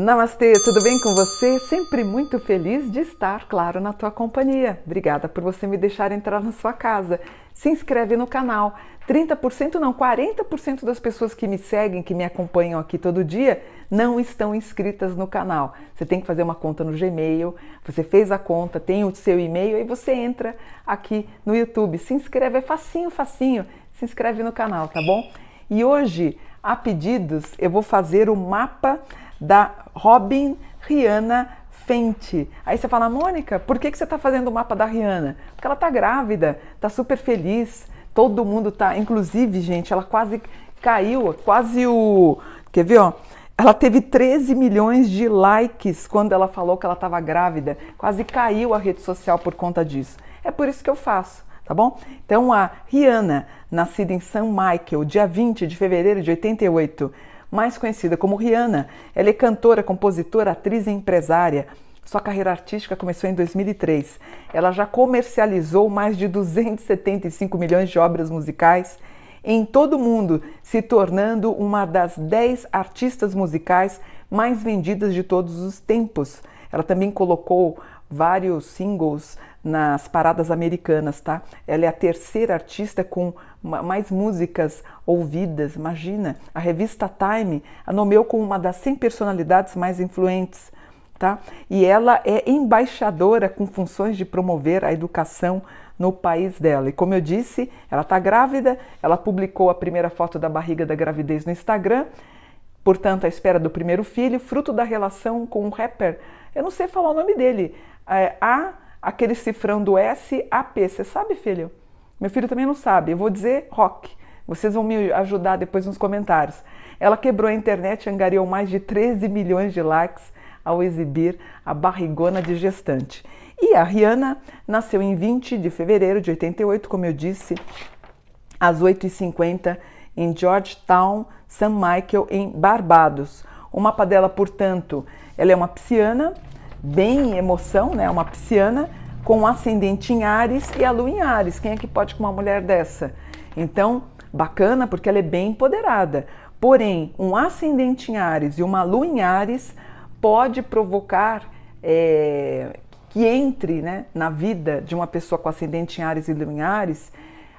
Namastê, tudo bem com você? Sempre muito feliz de estar, claro, na tua companhia. Obrigada por você me deixar entrar na sua casa. Se inscreve no canal. 30% não, 40% das pessoas que me seguem, que me acompanham aqui todo dia, não estão inscritas no canal. Você tem que fazer uma conta no Gmail, você fez a conta, tem o seu e-mail, aí você entra aqui no YouTube. Se inscreve, é facinho, facinho. Se inscreve no canal, tá bom? E hoje, a pedidos, eu vou fazer o mapa da Robin Rihanna Fenty. Aí você fala, Mônica, por que, que você está fazendo o mapa da Rihanna? Porque ela está grávida, está super feliz, todo mundo tá. Inclusive, gente, ela quase caiu, quase o. Quer ver, ó? Ela teve 13 milhões de likes quando ela falou que ela estava grávida. Quase caiu a rede social por conta disso. É por isso que eu faço, tá bom? Então, a Rihanna, nascida em São Michael, dia 20 de fevereiro de 88, mais conhecida como Rihanna. Ela é cantora, compositora, atriz e empresária. Sua carreira artística começou em 2003. Ela já comercializou mais de 275 milhões de obras musicais em todo o mundo, se tornando uma das 10 artistas musicais mais vendidas de todos os tempos. Ela também colocou vários singles nas paradas americanas, tá? Ela é a terceira artista com mais músicas ouvidas. Imagina, a revista Time a nomeou como uma das 100 personalidades mais influentes, tá? E ela é embaixadora com funções de promover a educação no país dela. E como eu disse, ela está grávida, ela publicou a primeira foto da barriga da gravidez no Instagram, portanto, à espera do primeiro filho, fruto da relação com o rapper. Eu não sei falar o nome dele. É, a aquele cifrão do SAP. Você sabe, filho? Meu filho também não sabe. Eu vou dizer rock. Vocês vão me ajudar depois nos comentários. Ela quebrou a internet e angariou mais de 13 milhões de likes ao exibir a barrigona de gestante. E a Rihanna nasceu em 20 de fevereiro de 88, como eu disse, às 8h50 em Georgetown, St. Michael, em Barbados. O mapa dela, portanto, ela é uma pisciana, bem emoção, né? Uma pisciana com ascendente em Ares e a lua em Ares. Quem é que pode com uma mulher dessa? Então, bacana porque ela é bem empoderada. Porém, um ascendente em Ares e uma lua em Ares pode provocar é, que entre né, na vida de uma pessoa com ascendente em Ares e lua em Ares.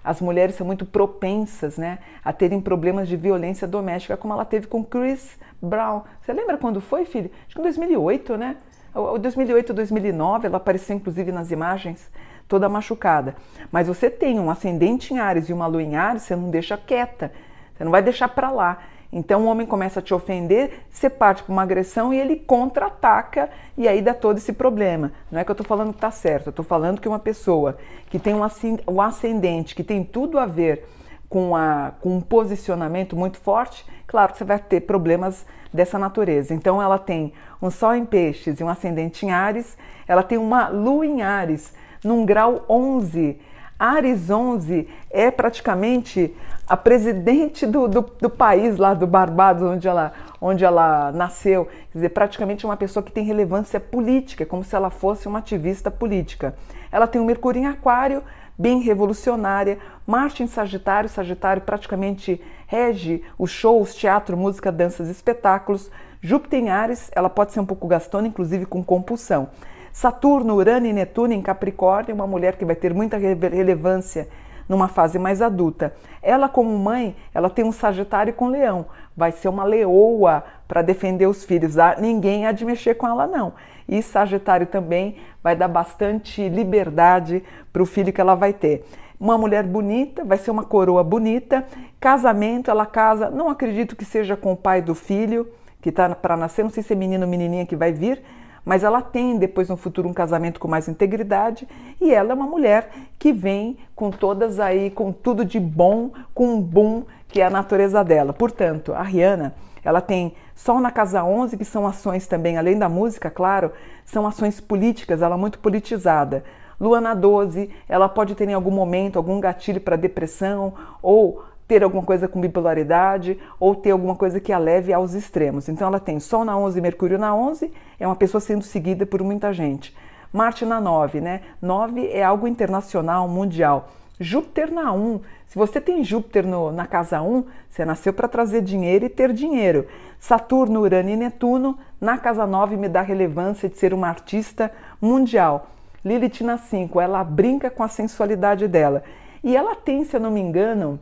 As mulheres são muito propensas né, a terem problemas de violência doméstica, como ela teve com Chris Brown. Você lembra quando foi, filho? Acho que em 2008, né? O 2008, 2009, ela apareceu inclusive nas imagens toda machucada. Mas você tem um ascendente em Ares e uma lua em Ares, você não deixa quieta. Você não vai deixar para lá. Então o homem começa a te ofender, você parte para uma agressão e ele contra-ataca e aí dá todo esse problema. Não é que eu estou falando que está certo, eu estou falando que uma pessoa que tem um ascendente, que tem tudo a ver com, a, com um posicionamento muito forte, claro que você vai ter problemas dessa natureza. Então ela tem um Sol em Peixes e um ascendente em Ares, ela tem uma Lua em Ares, num grau 11. Ares 11 é praticamente a presidente do, do, do, país lá do Barbados, onde ela, onde ela nasceu. Quer dizer, praticamente uma pessoa que tem relevância política, como se ela fosse uma ativista política. Ela tem um Mercúrio em Aquário, bem revolucionária. Marte em Sagitário, Sagitário praticamente rege os shows, teatro, música, danças, espetáculos. Júpiter em Ares, ela pode ser um pouco gastona, inclusive com compulsão. Saturno, Urano e Netuno em Capricórnio, uma mulher que vai ter muita relevância numa fase mais adulta. Ela, como mãe, ela tem um Sagitário com Leão. Vai ser uma leoa para defender os filhos. Ah, ninguém há de mexer com ela, não. E Sagitário também vai dar bastante liberdade para o filho que ela vai ter. Uma mulher bonita, vai ser uma coroa bonita. Casamento, ela casa, não acredito que seja com o pai do filho que está para nascer, não sei se é menino ou menininha que vai vir, mas ela tem depois no futuro um casamento com mais integridade e ela é uma mulher que vem com todas aí, com tudo de bom, com um boom que é a natureza dela. Portanto, a Rihanna, ela tem Sol na casa 11, que são ações também, além da música, claro, são ações políticas, ela é muito politizada. Lua na 12, ela pode ter em algum momento algum gatilho para depressão ou ter alguma coisa com bipolaridade ou ter alguma coisa que a leve aos extremos. Então ela tem Sol na 11, Mercúrio na 11, é uma pessoa sendo seguida por muita gente. Marte na 9, né? 9 é algo internacional, mundial. Júpiter na 1. Se você tem Júpiter no, na casa 1, você nasceu para trazer dinheiro e ter dinheiro. Saturno, Urano e Netuno na casa 9 me dá relevância de ser uma artista mundial. Lilith na 5, ela brinca com a sensualidade dela. E ela tem, se eu não me engano,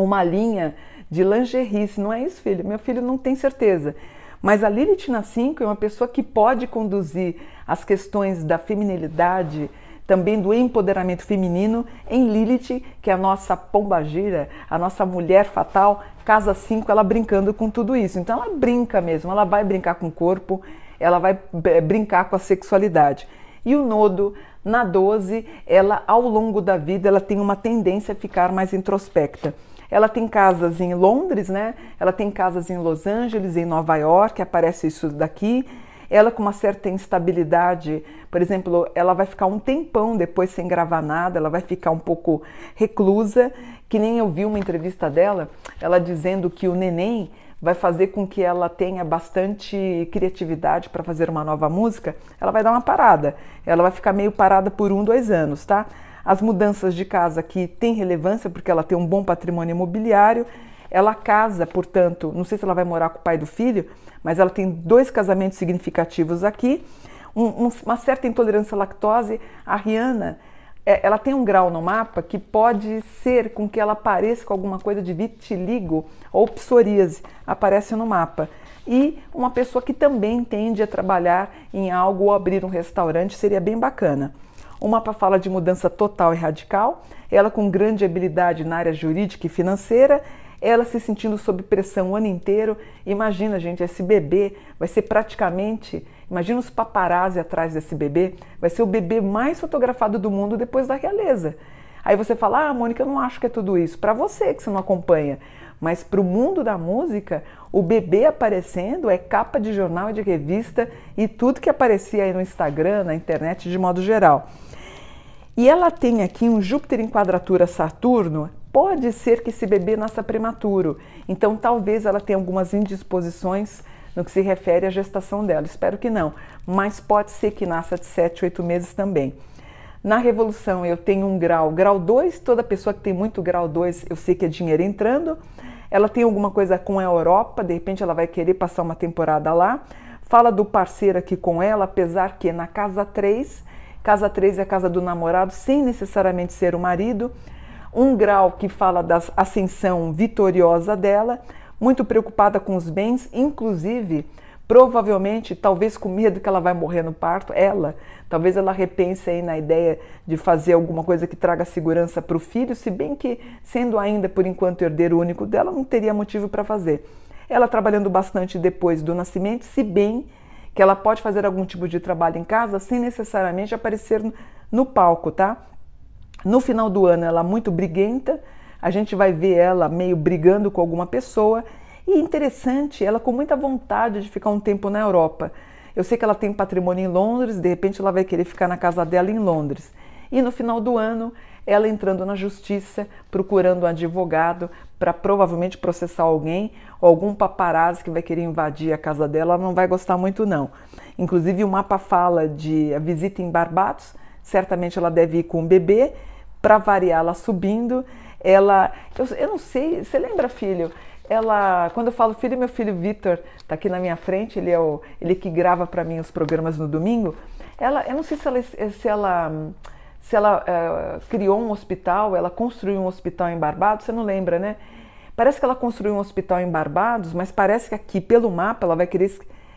uma linha de lingerie. Não é isso, filho? Meu filho não tem certeza. Mas a Lilith na 5 é uma pessoa que pode conduzir as questões da feminilidade, também do empoderamento feminino em Lilith, que é a nossa pombagira, a nossa mulher fatal, casa 5, ela brincando com tudo isso. Então ela brinca mesmo, ela vai brincar com o corpo, ela vai brincar com a sexualidade. E o nodo na 12, ela ao longo da vida, ela tem uma tendência a ficar mais introspecta. Ela tem casas em Londres, né? Ela tem casas em Los Angeles, em Nova York, aparece isso daqui. Ela com uma certa instabilidade, por exemplo, ela vai ficar um tempão depois sem gravar nada, ela vai ficar um pouco reclusa, que nem eu vi uma entrevista dela, ela dizendo que o neném vai fazer com que ela tenha bastante criatividade para fazer uma nova música, ela vai dar uma parada. Ela vai ficar meio parada por um, dois anos, tá? As mudanças de casa aqui têm relevância porque ela tem um bom patrimônio imobiliário. Ela casa, portanto, não sei se ela vai morar com o pai do filho, mas ela tem dois casamentos significativos aqui. Um, um, uma certa intolerância à lactose. A Rihanna, é, ela tem um grau no mapa que pode ser com que ela pareça com alguma coisa de vitiligo ou psoríase, aparece no mapa. E uma pessoa que também tende a trabalhar em algo ou abrir um restaurante seria bem bacana. O mapa fala de mudança total e radical, ela com grande habilidade na área jurídica e financeira, ela se sentindo sob pressão o ano inteiro. Imagina, gente, esse bebê vai ser praticamente, imagina os paparazzi atrás desse bebê, vai ser o bebê mais fotografado do mundo depois da realeza. Aí você fala, ah, Mônica, eu não acho que é tudo isso. Para você que você não acompanha, mas para o mundo da música, o bebê aparecendo é capa de jornal e de revista e tudo que aparecia aí no Instagram, na internet de modo geral. E ela tem aqui um Júpiter em quadratura Saturno, pode ser que esse bebê nasça prematuro. Então, talvez ela tenha algumas indisposições no que se refere à gestação dela. Espero que não, mas pode ser que nasça de 7, 8 meses também. Na revolução eu tenho um grau, grau 2, toda pessoa que tem muito grau 2, eu sei que é dinheiro entrando. Ela tem alguma coisa com a Europa, de repente ela vai querer passar uma temporada lá. Fala do parceiro aqui com ela, apesar que na casa 3 Casa 3 é a casa do namorado, sem necessariamente ser o marido. Um grau que fala da ascensão vitoriosa dela, muito preocupada com os bens, inclusive, provavelmente, talvez com medo que ela vai morrer no parto, ela, talvez ela repense aí na ideia de fazer alguma coisa que traga segurança para o filho, se bem que, sendo ainda por enquanto herdeiro único dela, não teria motivo para fazer. Ela trabalhando bastante depois do nascimento, se bem que ela pode fazer algum tipo de trabalho em casa sem necessariamente aparecer no palco, tá? No final do ano ela é muito briguenta, a gente vai ver ela meio brigando com alguma pessoa e interessante, ela com muita vontade de ficar um tempo na Europa. Eu sei que ela tem patrimônio em Londres, de repente ela vai querer ficar na casa dela em Londres. E no final do ano, ela entrando na justiça, procurando um advogado para provavelmente processar alguém ou algum paparazzi que vai querer invadir a casa dela, ela não vai gostar muito não. Inclusive o mapa fala de a visita em Barbados, certamente ela deve ir com o bebê, para variar ela subindo, ela, eu, eu não sei, você lembra filho? Ela, quando eu falo filho, meu filho Vitor está aqui na minha frente, ele é o, ele que grava para mim os programas no domingo. Ela, eu não sei se ela, se ela se ela uh, criou um hospital, ela construiu um hospital em Barbados, você não lembra, né? Parece que ela construiu um hospital em Barbados, mas parece que aqui pelo mapa ela vai querer,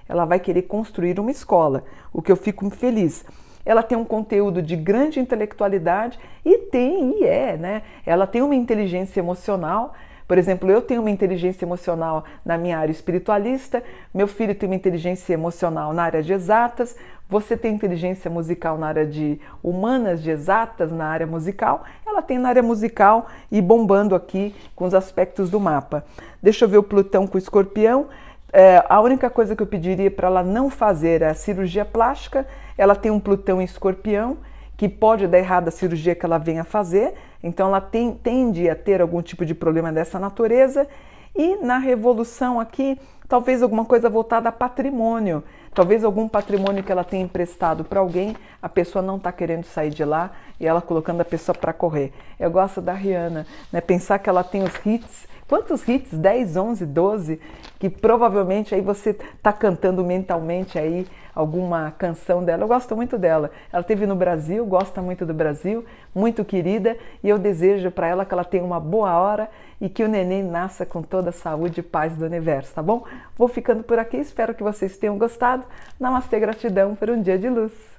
ela vai querer construir uma escola, o que eu fico feliz. Ela tem um conteúdo de grande intelectualidade e tem, e é, né? Ela tem uma inteligência emocional por exemplo, eu tenho uma inteligência emocional na minha área espiritualista, meu filho tem uma inteligência emocional na área de exatas, você tem inteligência musical na área de humanas, de exatas, na área musical, ela tem na área musical e bombando aqui com os aspectos do mapa. Deixa eu ver o Plutão com o escorpião. É, a única coisa que eu pediria para ela não fazer é a cirurgia plástica. Ela tem um Plutão em escorpião que pode dar errado a cirurgia que ela venha fazer, então ela tem, tende a ter algum tipo de problema dessa natureza. E na revolução aqui, talvez alguma coisa voltada a patrimônio. Talvez algum patrimônio que ela tenha emprestado para alguém, a pessoa não está querendo sair de lá e ela colocando a pessoa para correr. Eu gosto da Rihanna, né? Pensar que ela tem os hits Quantos hits? 10, 11, 12? Que provavelmente aí você está cantando mentalmente aí alguma canção dela. Eu gosto muito dela. Ela teve no Brasil, gosta muito do Brasil, muito querida, e eu desejo para ela que ela tenha uma boa hora e que o neném nasça com toda a saúde e paz do universo, tá bom? Vou ficando por aqui, espero que vocês tenham gostado. Namastê, gratidão por um dia de luz.